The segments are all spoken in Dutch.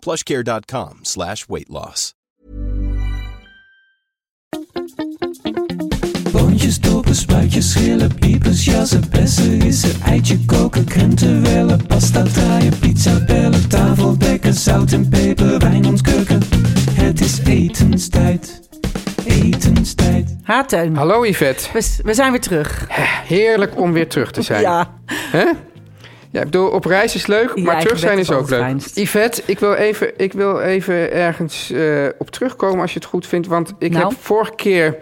plushcare.com slash weight loss. Boontjes, dopen, spuitjes, schillen, piepers, jassen, bessen, rissen, eitje koken, krenten wellen, pasta draaien, pizza bellen, tafel dekken, zout en peper, wijn ontkurken. Het is etenstijd, etenstijd. Ha, Teun. Hallo Yvette. We, we zijn weer terug. Heerlijk om weer terug te zijn. Ja. Hè? Ja, ik bedoel, op reis is leuk, maar terug zijn is ook leuk. fijnst. Yvette, ik wil even, ik wil even ergens eh, op terugkomen als je het goed vindt. Want ik Nou? heb vorige keer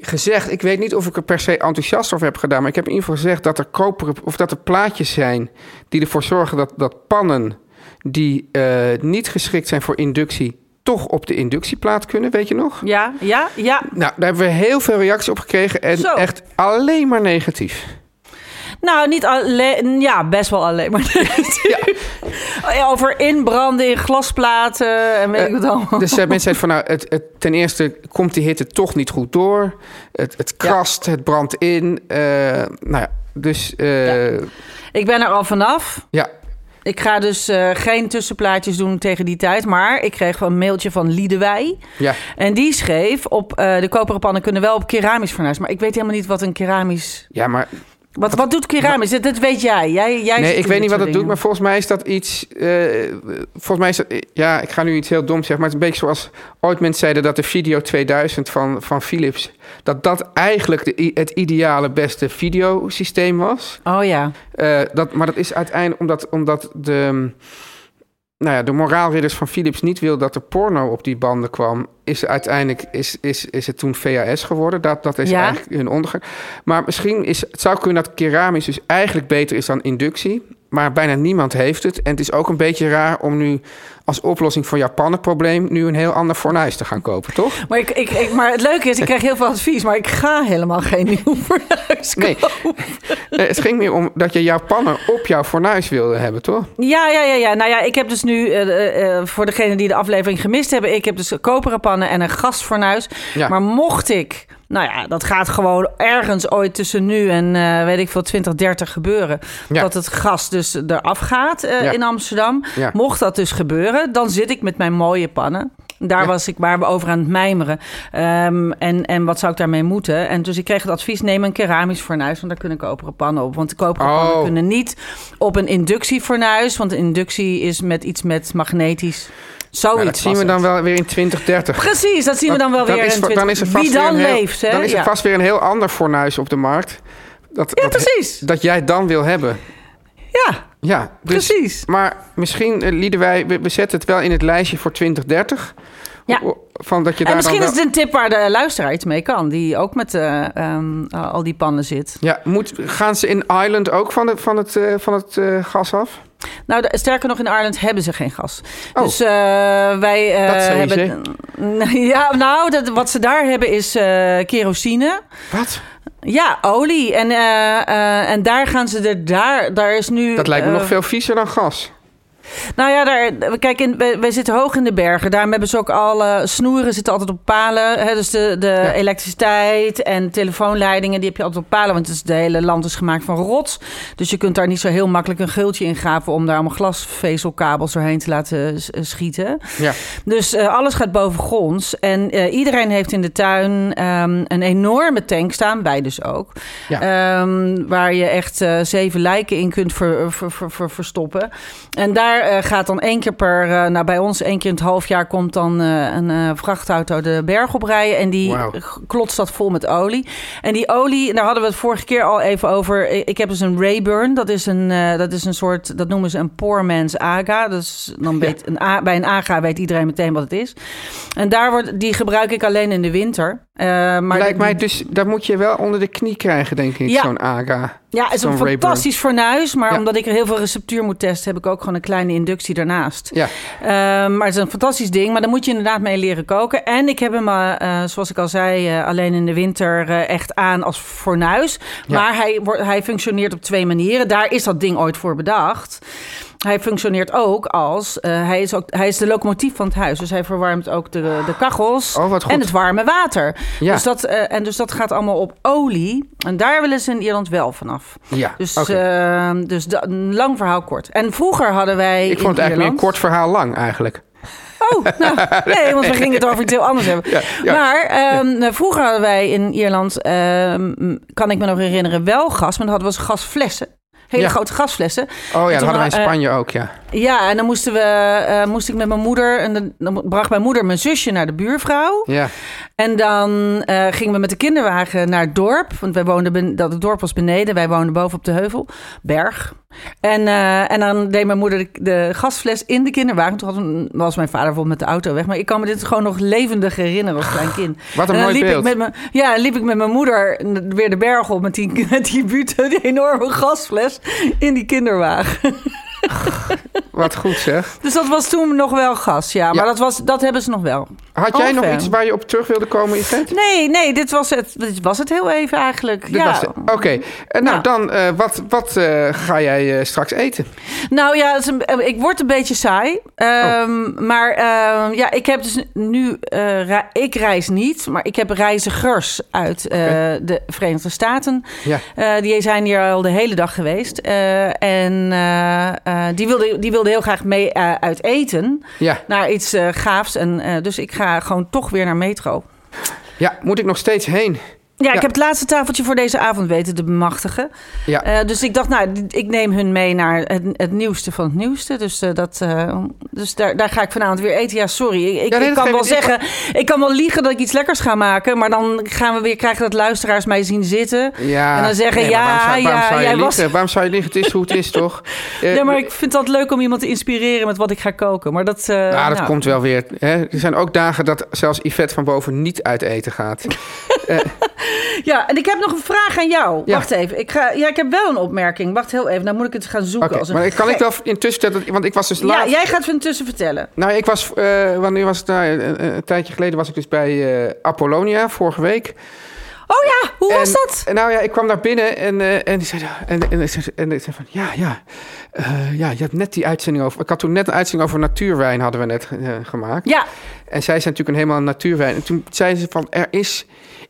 gezegd, ik weet niet of ik er per se enthousiast over heb gedaan, maar ik heb in ieder geval gezegd dat er koperen of dat er plaatjes zijn die ervoor zorgen dat, dat pannen die eh, niet geschikt zijn voor inductie toch op de inductieplaat kunnen, weet je nog? Ja, ja, ja. Nou, daar hebben we heel veel reacties op gekregen en Zo. echt alleen maar negatief. Nou, niet alleen. Ja, best wel alleen maar. Ja, Over inbranden in glasplaten en weet ik wat allemaal. Dus uh, mensen zeiden van nou, het, het, ten eerste komt die hitte toch niet goed door. Het, het krast, het brandt in. eh, nou ja, dus eh, ja. Ik ben er al vanaf. Ik ga dus eh, geen tussenplaatjes doen tegen die tijd. Maar ik kreeg een mailtje van Liedewij. Ja. En die schreef op eh, de koperen pannen kunnen wel op keramisch fornuis. Maar ik weet helemaal niet wat een keramisch... Ja, maar... Wat, wat doet keramisch? Dat, dat weet jij. jij, jij nee, ik weet niet wat het doet, maar volgens mij is dat iets. eh, volgens mij is dat. Ja, ik ga nu iets heel doms zeggen, maar het is een beetje zoals ooit mensen zeiden dat de Video 2000 van, van Philips. dat dat eigenlijk de, het ideale beste videosysteem was. Oh ja. Eh, dat, maar dat is uiteindelijk omdat, omdat de, nou ja, de moraalridders van Philips niet wil dat er porno op die banden kwam. Is uiteindelijk is, is, is het toen VHS geworden. Dat, dat is Ja. eigenlijk hun ondergang. Maar misschien is het zou kunnen dat keramisch dus eigenlijk beter is dan inductie. Maar bijna niemand heeft het. En het is ook een beetje raar om nu als oplossing voor jouw pannenprobleem... nu een heel ander fornuis te gaan kopen, toch? Maar, ik, ik, ik, maar het leuke is, ik krijg heel veel advies, maar ik ga helemaal geen nieuw fornuis Nee. kopen. Eh, het ging meer om dat je jouw pannen op jouw fornuis wilde hebben, toch? Ja, ja, ja, ja. Nou ja, ik heb dus nu, eh, eh, voor degenen die de aflevering gemist hebben, ik heb dus koperen pannen en een gasfornuis. Ja. Maar mocht ik, nou ja, dat gaat gewoon ergens ooit tussen nu en eh, weet ik veel, 2030 gebeuren. Ja. Dat het gas dus eraf gaat eh, Ja. in Amsterdam. Ja. Mocht dat dus gebeuren, dan zit ik met mijn mooie pannen. Daar Ja. was ik waar we over aan het mijmeren. Ehm, en, en wat zou ik daarmee moeten? En dus ik kreeg het advies: neem een keramisch fornuis, want daar kunnen koperen pannen op. Want de koperen Oh. pannen kunnen niet op een inductiefornuis, want inductie is met iets met magnetisch. Zoiets. Dat zien we dan wel weer in 2030. Precies, dat zien we dan wel weer. in dan 20 is er vast Wie weer dan leeft, hè? Dan is er vast weer een heel ander fornuis op de markt. Dat, Ja, dat, precies. Dat jij dan wil hebben. Ja, Ja, dus- Precies. Maar misschien, eh, Liedewij, we, we zetten het wel in het lijstje voor 2030. Ja. Van dat je daar en misschien dan is het een tip waar de luisteraar iets mee kan, die ook met eh, ehm, al die pannen zit. Ja, moet, gaan ze in Island ook van het, van het, eh, van het eh, gas af? Nou, de- sterker nog, in Ireland hebben ze geen gas. Oh. Dus eh, wij eh, Dat hebben. Ja, nou, dat, wat ze daar hebben is eh, kerosine. Wat? Ja, olie. En, eh, eh, en daar gaan ze er. Daar, daar is nu. Dat lijkt me eh, nog veel viezer dan gas. Nou ja, daar, kijk, in, wij, wij zitten hoog in de bergen. Daarom hebben ze ook alle snoeren zitten altijd op palen. Hè? Dus de, de elektriciteit en telefoonleidingen, die heb je altijd op palen. Want het, is, de hele land is gemaakt van rots. Dus je kunt daar niet zo heel makkelijk een gultje in graven... om daar allemaal glasvezelkabels doorheen te laten s- schieten. Ja. Dus eh, alles gaat bovengronds. En eh, iedereen heeft in de tuin ehm, een enorme tank staan. Wij dus ook. Ja. Ehm, waar je echt eh, zeven lijken in kunt ver- ver- ver- ver- verstoppen. En daar eh, gaat dan één keer per... eh, nou, bij ons één keer in het half jaar komt dan eh, een vrachtauto de berg oprijden. En die klotst dat vol met olie. En die olie, daar hadden we het vorige keer al even over. Ik heb dus een Rayburn. Dat is een, dat is een soort, dat noemen ze een poor man's aga. Dus dan weet een A, bij een aga weet iedereen meteen wat het is. En daar wordt, die gebruik ik alleen in de winter. Maar Lijkt mij dus, dat moet je wel onder de knie krijgen, denk ik, Ja. zo'n AGA. Ja, het is een fantastisch fornuis. Maar Ja. omdat ik er heel veel receptuur moet testen, heb ik ook gewoon een kleine inductie daarnaast. Ja, Ehm, maar het is een fantastisch ding. Maar daar moet je inderdaad mee leren koken. En ik heb hem, eh, zoals ik al zei, eh, alleen in de winter echt aan als fornuis. Ja. Maar hij, wordt, hij functioneert op twee manieren. Daar is dat ding ooit voor bedacht. Hij functioneert ook als... eh, hij, is ook hij is de locomotief van het huis. Dus hij verwarmt ook de, de kachels Oh, en het warme water. Ja. Dus dat, eh, en dus dat gaat allemaal op olie. En daar willen ze in Ierland wel vanaf. ja. Dus, oké. eh, dus een lang verhaal kort. En vroeger hadden wij. ik vond het eigenlijk meer een kort verhaal lang, eigenlijk. Oh, nou, nee, want we gingen het over iets heel anders hebben. Ja, ja. Maar ehm, nou, vroeger hadden wij in Ierland, ehm, kan ik me nog herinneren, wel gas. Maar dan hadden we gasflessen. Hele Ja. grote gasflessen. Oh ja, dat hadden wij in eh, Spanje ook, ja. Ja, en dan moesten we, eh, moest ik met mijn moeder... en dan, dan bracht mijn moeder mijn zusje naar de buurvrouw. Ja, En dan eh, gingen we met de kinderwagen naar het dorp. Want wij woonden ben, dat het dorp was beneden. Wij woonden boven op de heuvel, berg. En, eh, en dan deed mijn moeder de, de gasfles in de kinderwagen. Toen was mijn vader bijvoorbeeld met de auto weg. Maar ik kan me dit gewoon nog levendig herinneren als klein kind. Wat een en dan mooi liep beeld. Ik met mijn, ja, liep ik met mijn moeder weer de berg op met die, met die enorme gasfles in die kinderwagen. wat goed zeg. Dus dat was toen nog wel gas, ja. Maar Ja. Dat, was, dat hebben ze nog wel. Had jij nog iets waar je op terug wilde komen, Yvette? Nee, nee, dit was het, dit was het heel even eigenlijk. Dit ja. Oké, Eh, nou Ja. dan, eh, wat, wat eh, ga jij straks eten? Nou ja, een- ik word een beetje saai. Ehm, Maar ehm, ja, ik heb dus nu... ik reis niet, maar ik heb reizigers uit de Verenigde Staten. Ja. Die zijn hier al de hele dag geweest. En die, wilden, die wilden heel graag mee uit eten. Ja. Naar iets gaafs. En, dus ik ga gewoon toch weer naar Metro. ja, moet ik nog steeds heen? Ja, Ja. ik heb het laatste tafeltje voor deze avond weten te bemachtigen. Ja. Eh, dus ik dacht, nou, ik neem hun mee naar het, het nieuwste van het nieuwste. Dus, eh, dat, eh, dus daar, daar ga ik vanavond weer eten. Ja, sorry. Ik, ik, Ja, nee, ik dat kan wel niet. zeggen, ik kan wel liegen dat ik iets lekkers ga maken. Maar dan gaan we weer krijgen dat luisteraars mij zien zitten. Ja. En dan zeggen, Nee, ja, waarom zou, waarom ja, zou jij was-? Waarom zou je liegen? Het is hoe het is, toch? Ja, maar ik vind dat leuk om iemand te inspireren met wat ik ga koken. Maar dat, eh, Nou, dat nou. komt wel weer. Hè? Er zijn ook dagen dat zelfs Yvette van boven niet uit eten gaat. Ja, en ik heb nog een vraag aan jou. Ja. Wacht even. Ik, ga, ja, ik heb wel een opmerking. Wacht heel even. Dan moet ik het gaan zoeken. Als een maar kan ik wel intussen vertellen, want ik was dus Ja, laat. jij gaat het intussen vertellen. Nou, ik was, eh, wanneer was het? Nou, een, een tijdje geleden was ik dus bij eh, Apollonia, vorige week. Oh ja, hoe was dat? en nou ja, ik kwam daar binnen en, eh, en die zei, en, en, en, en ik zei van, ja, ja, eh, ja, je hebt net die uitzending over, ik had toen net een uitzending over natuurwijn hadden we net eh, gemaakt. Ja, En zij zijn natuurlijk een helemaal natuurwijn. En toen zeiden ze van, er is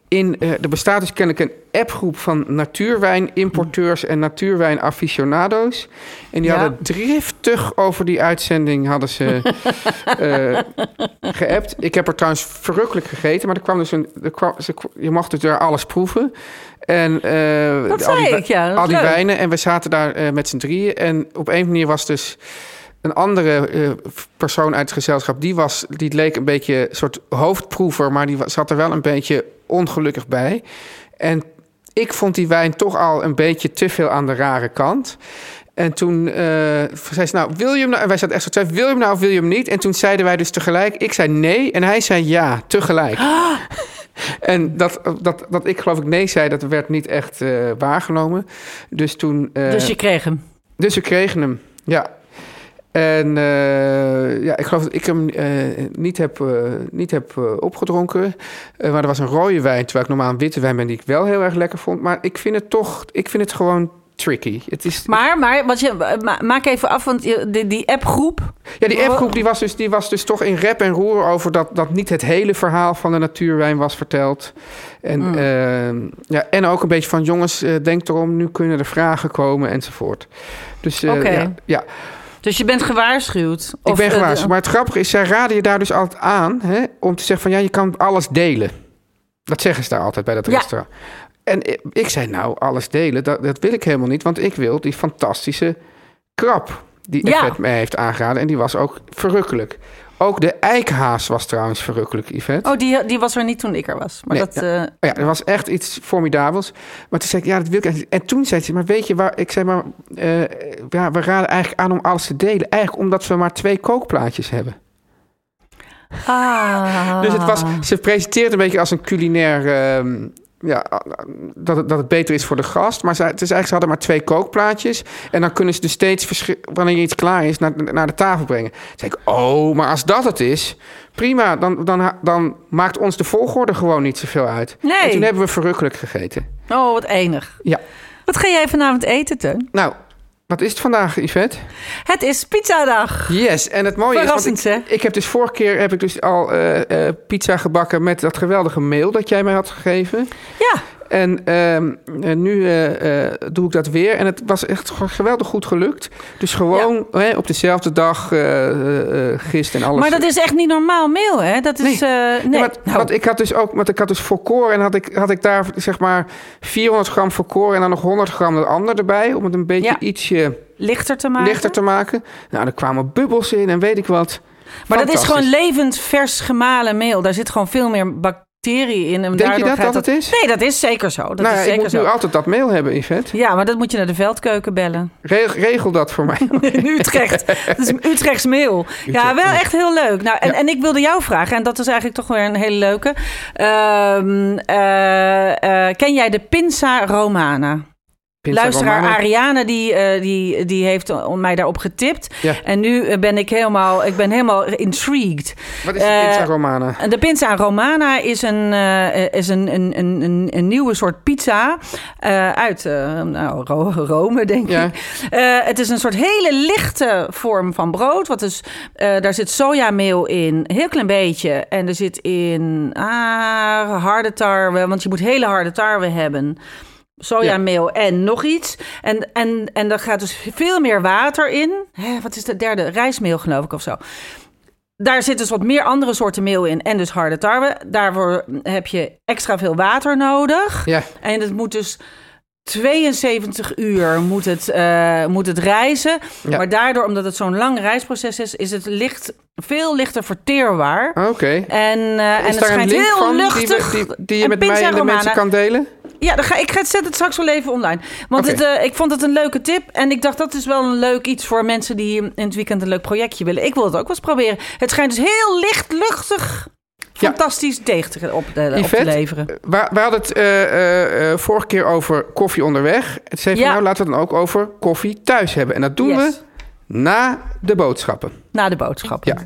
in, eh er bestaat dus kennelijk een appgroep van natuurwijnimporteurs en natuurwijnaficionado's. En die Ja. hadden driftig over die uitzending hadden ze eh geappt. Ik heb er trouwens verrukkelijk gegeten, maar er kwam dus een, er kwam, ze, je mocht dus daar alles proeven. En, eh, Dat al die, ik, ja, Al die wijnen. En we zaten daar met z'n drieën. En op een manier was dus een andere persoon uit het gezelschap. Die, was, die leek een beetje een soort hoofdproever, maar die zat er wel een beetje ongelukkig bij. En ik vond die wijn toch al een beetje te veel aan de rare kant. En toen eh, zei ze, nou, wil je hem nou? En wij zaten echt zo twijfelen, wil je hem nou of wil je hem niet? En toen zeiden wij dus tegelijk, ik zei nee en hij zei ja, tegelijk. En dat, dat, dat ik geloof ik nee zei, dat werd niet echt eh, waargenomen. Dus toen... eh, dus je kreeg hem. dus we kregen hem, ja. En eh, ja, ik geloof dat ik hem eh, niet heb, eh, niet heb opgedronken. Maar er was een rode wijn, terwijl ik normaal een witte wijn ben die ik wel heel erg lekker vond. Maar ik vind het toch, ik vind het gewoon tricky. Het is, Maar, maar wat je, ma- maak even af, want die, die appgroep... Ja, die appgroep die was, dus, die was dus toch in rep en roer over dat, dat niet het hele verhaal van de natuurwijn was verteld. En, Hmm. ehm, ja, en ook een beetje van jongens, denk erom, nu kunnen er vragen komen enzovoort. Dus ja, ja, Dus je bent gewaarschuwd? ik ben eh, gewaarschuwd. Maar het grappige is, zij raden je daar dus altijd aan hè, om te zeggen van ja, je kan alles delen. Dat zeggen ze daar altijd bij dat Ja. restaurant. En ik, zei nou, alles delen, dat, dat wil ik helemaal niet. Want ik wil die fantastische krab die Ja. Yvette mij heeft aangeraden. En die was ook verrukkelijk. Ook de eikhaas was trouwens verrukkelijk, Yvette. Oh, die, die was er niet toen ik er was. Maar Nee, dat... eh, Oh ja, er was echt iets formidabels. Maar toen zei ik, ja, dat wil ik eigenlijk. En toen zei ze, maar weet je waar... Ik zei, maar eh, ja, we raden eigenlijk aan om alles te delen. Eigenlijk omdat we maar twee kookplaatjes hebben. ah. Dus het was, ze presenteert een beetje als een culinair... ehm, ja, dat het, dat het beter is voor de gast. Maar ze, het is eigenlijk, ze hadden maar twee kookplaatjes. En dan kunnen ze dus steeds, wanneer iets klaar is, naar, naar de tafel brengen. Toen zei ik, oh, maar als dat het is, prima. Dan, dan, dan maakt ons de volgorde gewoon niet zoveel uit. Nee. En toen hebben we verrukkelijk gegeten. Oh, wat enig. Ja. Wat ga jij vanavond eten, Teun? Nou, wat is het vandaag, Yvette? Het is pizzadag. Yes, en het mooie Verrassend, is... ik, ik heb dus vorige keer heb ik dus al eh, eh, pizza gebakken met dat geweldige meel dat jij mij had gegeven. Ja. En ehm, en nu eh, eh, doe ik dat weer. En het was echt geweldig goed gelukt. Dus gewoon hè, op dezelfde dag eh eh, eh, gist en alles. Maar dat is echt niet normaal meel, hè? Dat is... Nee. Ja, nee. maar, Nou, want ik had dus ook, want ik had dus volkoor en had ik, had ik daar zeg maar 400 gram volkoor en dan nog 100 gram dat ander erbij. Om het een beetje Ja. ietsje lichter te maken. lichter te maken. Nou, er kwamen bubbels in en weet ik wat. Maar dat is gewoon levend vers gemalen meel. Daar zit gewoon veel meer bacteriën in. En Denk je dat dat het is? Nee, dat is zeker zo. Dat nou, is ja, ik moet zo. nu altijd dat meel hebben, Yvette. Ja, maar dat moet je naar de veldkeuken bellen. Regel, regel dat voor mij. In Utrecht. Dat is Utrechts meel. Ja, wel echt heel leuk. Nou, en, Ja. en ik wilde jou vragen, en dat is eigenlijk toch weer een hele leuke. Ehm, eh, eh, ken jij de Pinza Romana? Luisteraar. Ariane, die, eh, die, die heeft eh, mij daarop getipt. Ja. En nu eh, ben ik helemaal, ik ben helemaal intrigued. Wat is de Eh, pizza romana? De pizza romana is een, eh, is een, een, een, een, nieuwe soort pizza eh, uit eh, nou, Ro- Rome, denk Ja. ik. Eh, het is een soort hele lichte vorm van brood. Wat eh, daar zit sojameel in, een heel klein beetje. En er zit in ah, harde tarwe, want je moet hele harde tarwe hebben. Sojameel en nog iets. En, en, en er gaat dus veel meer water in. Hè, wat is de derde? Rijstmeel, geloof ik, of zo. Daar zit dus wat meer andere soorten meel in en dus harde tarwe. Daarvoor heb je extra veel water nodig. Ja, En het moet dus 72 uur moet het, eh, moet het reizen. Ja. Maar daardoor, omdat het zo'n lang reisproces is, is het licht, veel lichter verteerbaar. oké. En, eh, en het schijnt heel die, luchtig. we- die, die je met mij en de mensen kan delen? Ja, dan ga, ik ga het zet het straks wel even online. Want het, eh, ik vond het een leuke tip. En ik dacht, dat is wel een leuk iets voor mensen die in het weekend een leuk projectje willen. Ik wil het ook wel eens proberen. Het schijnt dus heel licht, luchtig, Ja. fantastisch deeg te, op, de, op te leveren. We, we hadden het eh, eh, eh, vorige keer over koffie onderweg. Het zei van Ja. nou, laten we het dan ook over koffie thuis hebben. En dat doen Yes. we na de boodschappen. Na de boodschap. Ja.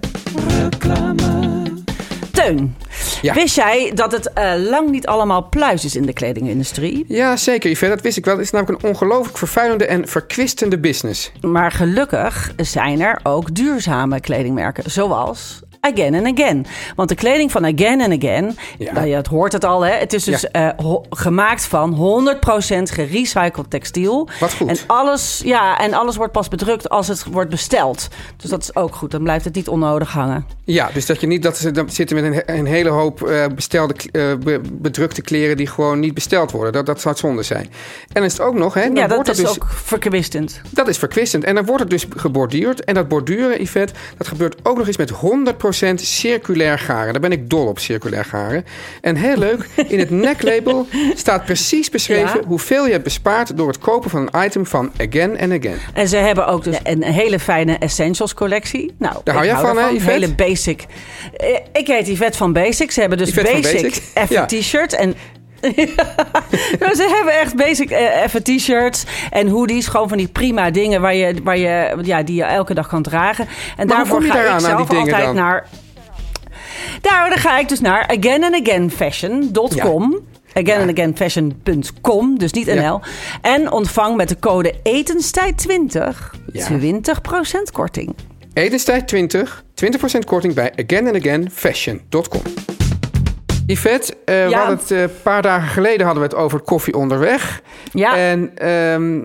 Teun, Ja. wist jij dat het eh, lang niet allemaal pluis is in de kledingindustrie? Ja, zeker, Yvette. Dat wist ik wel. Het is namelijk een ongelooflijk vervuilende en verkwistende business. Maar gelukkig zijn er ook duurzame kledingmerken, zoals Again and Again. Want de kleding van Again and Again, Ja. nou, je het hoort het al, hè? het is dus Ja. eh, gemaakt van 100% gerecycled textiel. Wat goed. En alles, ja, en alles wordt pas bedrukt als het wordt besteld. Dus dat is ook goed, dan blijft het niet onnodig hangen. Ja, dus dat je niet dat ze dan zitten met een, een hele hoop eh, bestelde, eh, be- bedrukte kleren die gewoon niet besteld worden. Dat, dat zou het zonde zijn. En is het ook nog, hè? Dan ja, dat wordt is dus, ook verkwistend. Dat is verkwistend. En dan wordt het dus geborduurd. En dat borduren, Yvette, dat gebeurt ook nog eens met 100% circulair garen. Daar ben ik dol op, circulair garen. En heel leuk, in het neklabel staat precies beschreven... Ja. hoeveel je hebt bespaard door het kopen van een item van Again and Again. En ze hebben ook dus een hele fijne Essentials collectie. Nou, Daar hou jij van, hè. Yvette? Hele basic. Eh, Ik heet Yvette van Basic. Ze hebben dus Yvette basic, Basic, ja. t-shirts en... Nou, ze hebben echt basic eh, effe t-shirts en hoodies. Gewoon van die prima dingen waar je, waar je, ja, die je elke dag kan dragen. En daarvoor ga ik zelf altijd dan? naar... Daar dan ga ik dus naar againandagainfashion.com. againandagainfashion.com, dus niet Ja. NL. En ontvang met de code etenstijd20 Ja. 20% korting. Etenstijd 20, 20% korting bij againandagainfashion.com. Yvette, eh, we Ja. hadden het eh, een paar dagen geleden hadden we het over koffie onderweg. Ja. En ehm,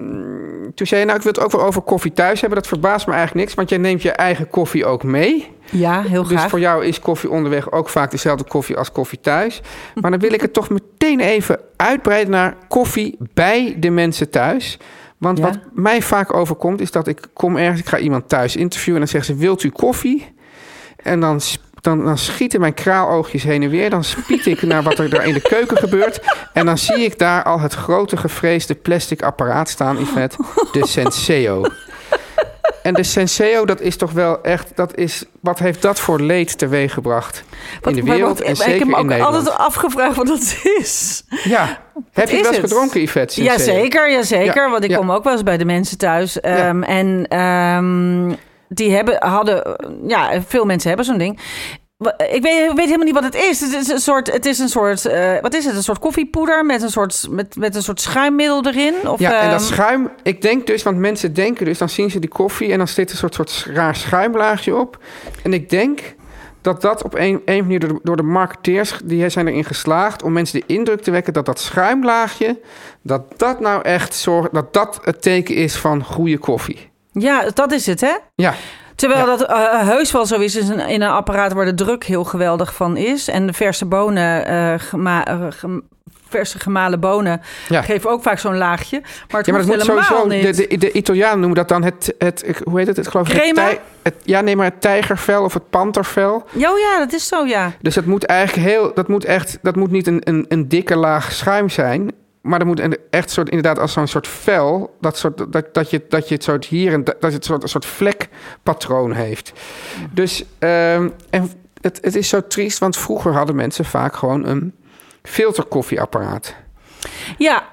toen zei je, nou, ik wil het ook wel over koffie thuis hebben. Dat verbaast me eigenlijk niks, want jij neemt je eigen koffie ook mee. Ja, heel Dus graag. voor jou is koffie onderweg ook vaak dezelfde koffie als koffie thuis. Maar dan wil ik het toch meteen even uitbreiden naar koffie bij de mensen thuis. Want Ja. wat mij vaak overkomt is dat ik kom ergens, ik ga iemand thuis interviewen en dan zeggen ze, wilt u koffie? En dan, dan, dan schieten mijn kraaloogjes heen en weer. Dan spiet ik naar wat er daar in de keuken gebeurt. En dan zie ik daar al het grote gevreesde plastic apparaat staan, Yvette. De Senseo. En de Senseo, dat is toch wel echt... Dat is, wat heeft dat voor leed teweeggebracht in de wereld wat- en ik zeker heb me ook altijd afgevraagd wat dat is. Ja. Heb je wel eens gedronken, Yvette? Senseo? Jazeker, jazeker. Ja, Want ik ja. kom ook wel eens bij de mensen thuis. Ehm, En ehm, die hebben, hadden... Ja, veel mensen hebben zo'n ding. Ik weet, weet helemaal niet wat het is. Het is een soort, het is een soort eh, wat is het? Een soort koffiepoeder met een soort, met, met een soort schuimmiddel erin? Of, Ja, en dat ehm, schuim, ik denk dus, want mensen denken dus, dan zien ze die koffie en dan zit er een soort, soort raar schuimlaagje op. En ik denk dat dat op een, een manier door de, door de marketeers, die zijn erin geslaagd om mensen de indruk te wekken dat dat schuimlaagje, dat dat nou echt zorgt, dat dat het teken is van goede koffie. Ja, dat is het, hè? Ja, Terwijl Ja. dat eh, heus wel zo is in een, in een apparaat waar de druk heel geweldig van is. En de verse bonen, eh, gema- eh, gem- verse gemalen bonen, Ja. geven ook vaak zo'n laagje. Maar het ja maar dat moet helemaal sowieso, niet. de, de, de Italianen noemen dat dan het, het, hoe heet het, het geloof ik, het ja nee, maar het tijgervel of het pantervel. Ja, oh ja, dat is zo, ja. Dus dat moet eigenlijk heel, dat moet echt, dat moet niet een, een, een dikke laag schuim zijn. Maar dat moet een, echt soort, inderdaad, als zo'n soort vel, dat, soort, dat, dat, je, dat je het soort hier en dat je het soort, een soort vlekpatroon heeft. Dus, ehm, en het, het is zo triest, want vroeger hadden mensen vaak gewoon een filterkoffieapparaat. Ja,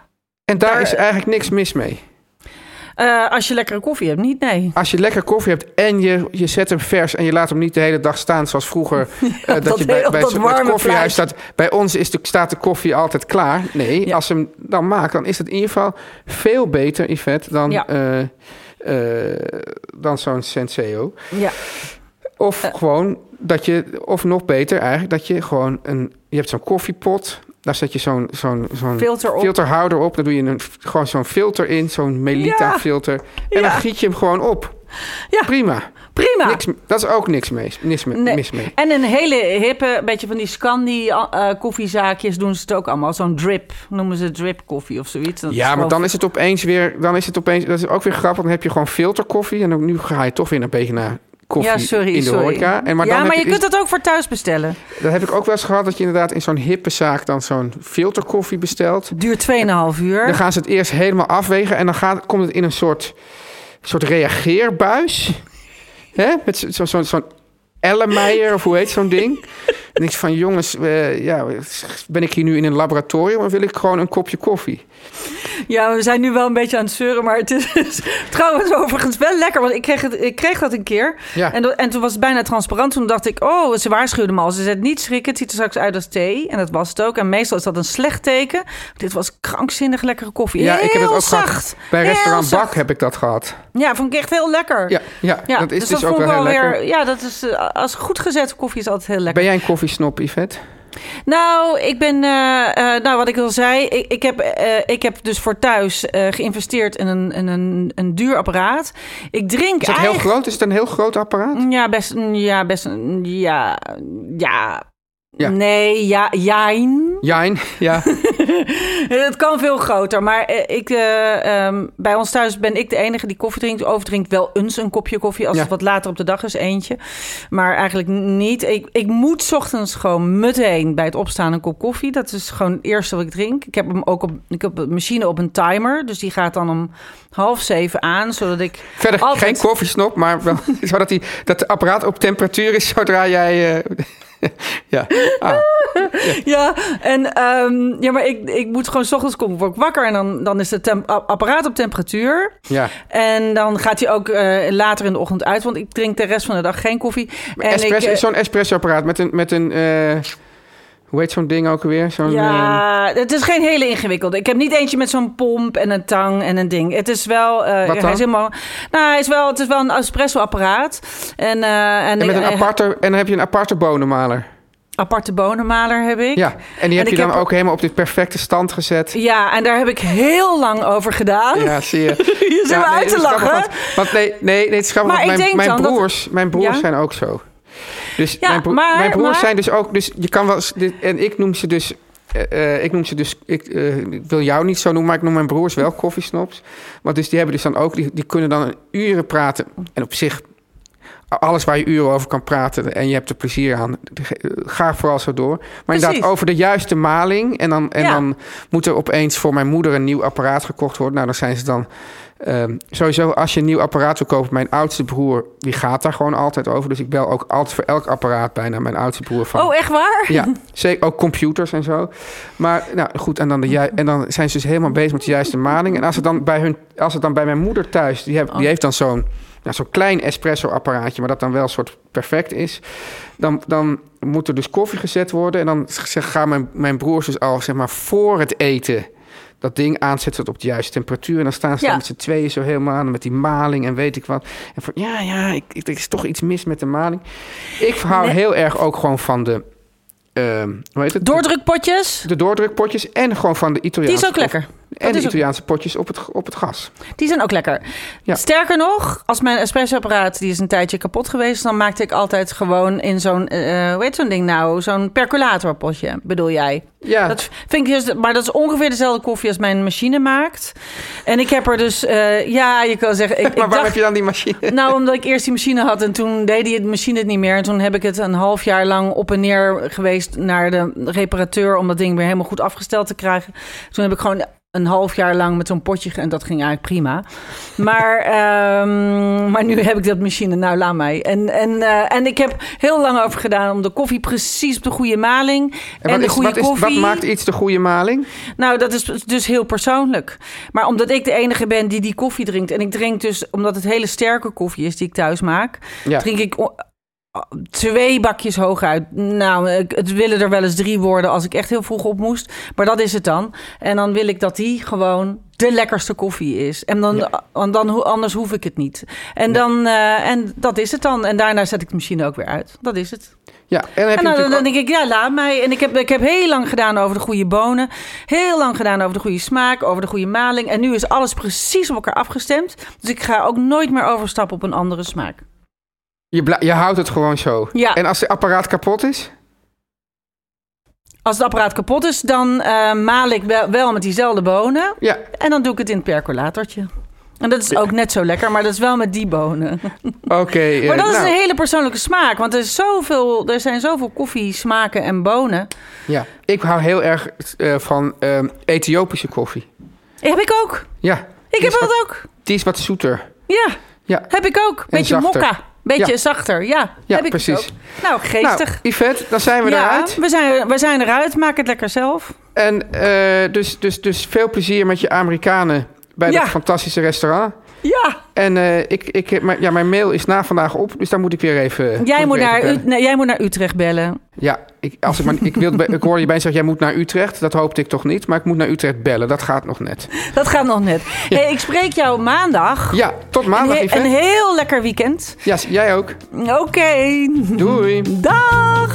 En daar Daar- is eigenlijk niks mis mee. Eh, als je lekkere koffie hebt, niet, nee. Als je lekker koffie hebt en je, je zet hem vers en je laat hem niet de hele dag staan zoals vroeger. eh, dat, dat je bij, bij dat het- koffiehuis staat. Bij ons is de, staat de koffie altijd klaar. Nee, Ja. als ze hem dan maakt, dan is het in ieder geval veel beter, Yvette, dan, Ja. eh, dan zo'n Senseo. Ja, Of gewoon dat je, of nog beter eigenlijk, dat je gewoon een, je hebt zo'n koffiepot. Daar zet je zo'n zo'n zo'n Filter op. filterhouder op. Dan doe je een, gewoon zo'n filter in, zo'n Melita Ja. filter. En dan giet je hem gewoon op. Ja. Prima. prima. Niks, dat is ook niks mee, mis, mee- Nee. mis mee. En een hele hippe, beetje van die Scandi eh, koffiezaakjes doen ze het ook allemaal. Zo'n drip, noemen ze drip koffie of zoiets. Dat Ja, maar gewoon- dan is het opeens weer, dan is het opeens, dat is ook weer grappig. Dan heb je gewoon filterkoffie en dan, nu ga je toch weer een beetje naar koffie Ja, sorry, in de sorry. horeca. En maar ja, dan maar je kunt dat ook voor thuis bestellen. dat heb ik ook wel eens gehad dat je inderdaad in zo'n hippe zaak dan zo'n filterkoffie bestelt. Duurt 2,5 uur. Dan gaan ze het eerst helemaal afwegen en dan gaat, komt het in een soort, soort reageerbuis. Hè? Met zo- zo- zo'n zo'n Ellemeier of hoe heet zo'n ding. En ik van jongens, eh, ja, ben ik hier nu in een laboratorium of wil ik gewoon een kopje koffie? Ja, we zijn nu wel een beetje aan het zeuren, maar het is trouwens overigens wel lekker. Want ik kreeg, het, ik kreeg dat een keer. Ja. En, en toen was het bijna transparant. Toen dacht ik, oh, ze waarschuwden me al. Ze zei, niet schrikken, het ziet er straks uit als thee. En dat was het ook. En meestal is dat een slecht teken. Dit was krankzinnig lekkere koffie. Ja, ik heb het Heel ook zacht. gehad. Bij Heel restaurant zacht. Heb ik dat gehad. Ja, vond ik echt heel lekker. Ja, ja, Ja, dat is dus, dat ook wel heel lekker. weer. Ja, dat is eh, als goed gezette koffie is altijd heel lekker. Ben jij een koffiesnop, Yvette? Nou, ik ben, eh, eh, nou wat ik al zei, ik, ik, heb, eh, ik heb dus voor thuis geïnvesteerd in een, in een, een duur apparaat. Ik drink Is dat heel groot? Is het een heel groot apparaat? Ja, best, ja, best, ja, ja. Ja. Nee, ja, jijn. Jijn, ja. Het kan veel groter, maar eh, ik, eh, ehm, bij ons thuis ben ik de enige die koffie drinkt. Of drinkt wel eens een kopje koffie als Ja. het wat later op de dag is, eentje. Maar eigenlijk niet. Ik, ik moet 's ochtends gewoon meteen bij het opstaan een kop koffie. Dat is gewoon het eerste wat ik drink. Ik heb hem ook op, ik heb de machine op een timer. Dus die gaat dan om half zeven aan, zodat ik Verder Altijd. geen koffiesnop, maar wel, zodat die, dat het apparaat op temperatuur is zodra jij... eh, ja. Ah, Ja, en ehm, ja, maar ik, ik moet gewoon 's ochtends komen, word ik wakker en dan, dan is het apparaat op temperatuur. ja. En dan gaat hij ook eh, later in de ochtend uit, want ik drink de rest van de dag geen koffie. En Espresso, ik, eh, Zo'n espresso-apparaat met een... Met een eh, Hoe heet zo'n ding ook alweer? Zo'n, ehm, Ja, het is geen hele ingewikkelde. Ik heb niet eentje met zo'n pomp en een tang en een ding. Het is wel. eh, Wat hij is helemaal. Nou, hij is wel. Het is wel een espresso-apparaat. En, eh, en, en met een aparte, en dan heb je een aparte bonenmaler. aparte bonenmaler heb ik. Ja, en die heb je dan heb- ook helemaal op dit perfecte stand gezet. Ja, en daar heb ik heel lang over gedaan. Ja, zie je. Je zit me nee, uit te grappig, lachen. Want, want nee, nee, nee, het is grappig, Maar want mijn, denk mijn dat- broers, mijn broers Ja? zijn ook zo. Dus Ja, mijn, bro- maar- mijn broers maar- zijn dus ook... Dus je kan wel eens... dit- En ik noem ze dus... eh, eh, ik noem ze dus... Ik, eh, ik wil jou niet zo noemen, maar ik noem mijn broers wel koffiesnops. Want dus die hebben dus dan ook... Die, die kunnen dan uren praten. En op zich... Alles waar je uren over kan praten en je hebt er plezier aan, ga vooral zo door. Maar Precies. inderdaad, over de juiste maling. En, dan, en Ja. dan moet er opeens voor mijn moeder een nieuw apparaat gekocht worden. Nou, dan zijn ze dan Ehm, sowieso, als je een nieuw apparaat wil kopen, mijn oudste broer, die gaat daar gewoon altijd over. Dus ik bel ook altijd voor elk apparaat bijna mijn oudste broer van. Oh, echt waar? Ja, zeker ook computers en zo. Maar nou goed, en dan, de en dan zijn ze dus helemaal bezig met de juiste maling. En als het dan bij, hun, als het dan bij mijn moeder thuis, die, heeft die heeft dan zo'n nou, zo'n klein espresso-apparaatje, maar dat dan wel een soort perfect is. Dan, dan moet er dus koffie gezet worden. En dan gaan mijn, mijn broers dus al zeg maar voor het eten dat ding aanzetten op de juiste temperatuur. En dan staan ze Ja. met z'n tweeën zo helemaal aan met die maling en weet ik wat. En voor, ja, ja, ik, ik, er is toch iets mis met de maling. Ik hou Nee. heel erg ook gewoon van de, ehm hoe heet het? Doordrukpotjes, De doordrukpotjes en gewoon van de die Italiaanse... is ook lekker. En de ook- Italiaanse potjes op het, op het gas. Die zijn ook lekker. Ja. Sterker nog, als mijn espressoapparaat, die is een tijdje kapot geweest, dan maakte ik altijd gewoon in zo'n, eh hoe heet zo'n ding nou? Zo'n percolatorpotje, bedoel jij? Ja, Dat vind ik dus, maar dat is ongeveer dezelfde koffie als mijn machine maakt. En ik heb er dus, eh, ja, je kan zeggen, ik, maar ik waarom dacht, heb je dan die machine? nou, omdat ik eerst die machine had en toen deed die machine het niet meer. En toen heb ik het een half jaar lang op en neer geweest naar de reparateur om dat ding weer helemaal goed afgesteld te krijgen. Toen heb ik gewoon een half jaar lang met zo'n potje en dat ging eigenlijk prima. Maar, ehm, maar nu heb ik dat machine, nou laat mij. En, en, eh, en ik heb heel lang over gedaan om de koffie precies op de goede maling en, wat, de is, goede wat, is, koffie. wat maakt iets de goede maling? Nou, dat is dus heel persoonlijk. Maar omdat ik de enige ben die die koffie drinkt... en ik drink dus, omdat het hele sterke koffie is die ik thuis maak... Ja. drink ik twee bakjes hooguit. Nou, het willen er wel eens drie worden als ik echt heel vroeg op moest. Maar dat is het dan. En dan wil ik dat die gewoon de lekkerste koffie is. En dan, Ja. en dan anders hoef ik het niet. En, dan, eh, en dat is het dan. En daarna zet ik de machine ook weer uit. Dat is het. Ja, en dan heb En je dan, denk ik, ja, laat mij. En ik heb, ik heb heel lang gedaan over de goede bonen. Heel lang gedaan over de goede smaak, over de goede maling. En nu is alles precies op elkaar afgestemd. Dus ik ga ook nooit meer overstappen op een andere smaak. Je, je houdt het gewoon zo. Ja. En als het apparaat kapot is? Als het apparaat kapot is, dan eh, maal ik wel, wel met diezelfde bonen. Ja, En dan doe ik het in het percolatortje. En dat is ook net zo lekker, maar dat is wel met die bonen. oké. eh, Maar dat is nou, een hele persoonlijke smaak. Want er, is zoveel, er zijn zoveel koffie, smaken en bonen. Ja, ik hou heel erg eh, van ehm, Ethiopische koffie. Heb ik ook. Ja. Ik heb dat ook. Die is wat zoeter. Ja, Ja. heb ik ook. Beetje mokka. Beetje Ja. zachter. Ja, Ja, heb ik precies. ook. Nou, geestig. Nou, Yvette, dan zijn we ja, eruit. we zijn, we zijn eruit. Maak het lekker zelf. En eh, dus, dus, dus veel plezier met je Amerikanen bij Ja. dat fantastische restaurant. Ja, En eh, ik, ik, maar- ja, mijn mail is na vandaag op, dus daar moet ik weer even. jij ik moet, naar, U- nee, jij moet naar Utrecht bellen. Ja, ik, als ik, maar, ik, wilde, ik hoorde je bijna zeggen, jij moet naar Utrecht. Dat hoopte ik toch niet, maar ik moet naar Utrecht bellen. Dat gaat nog net. Dat gaat nog net. Hey, ik spreek jou maandag. Ja, tot maandag, een, he- een heel lekker weekend. Ja, jij ook. Oké. Doei. Dag.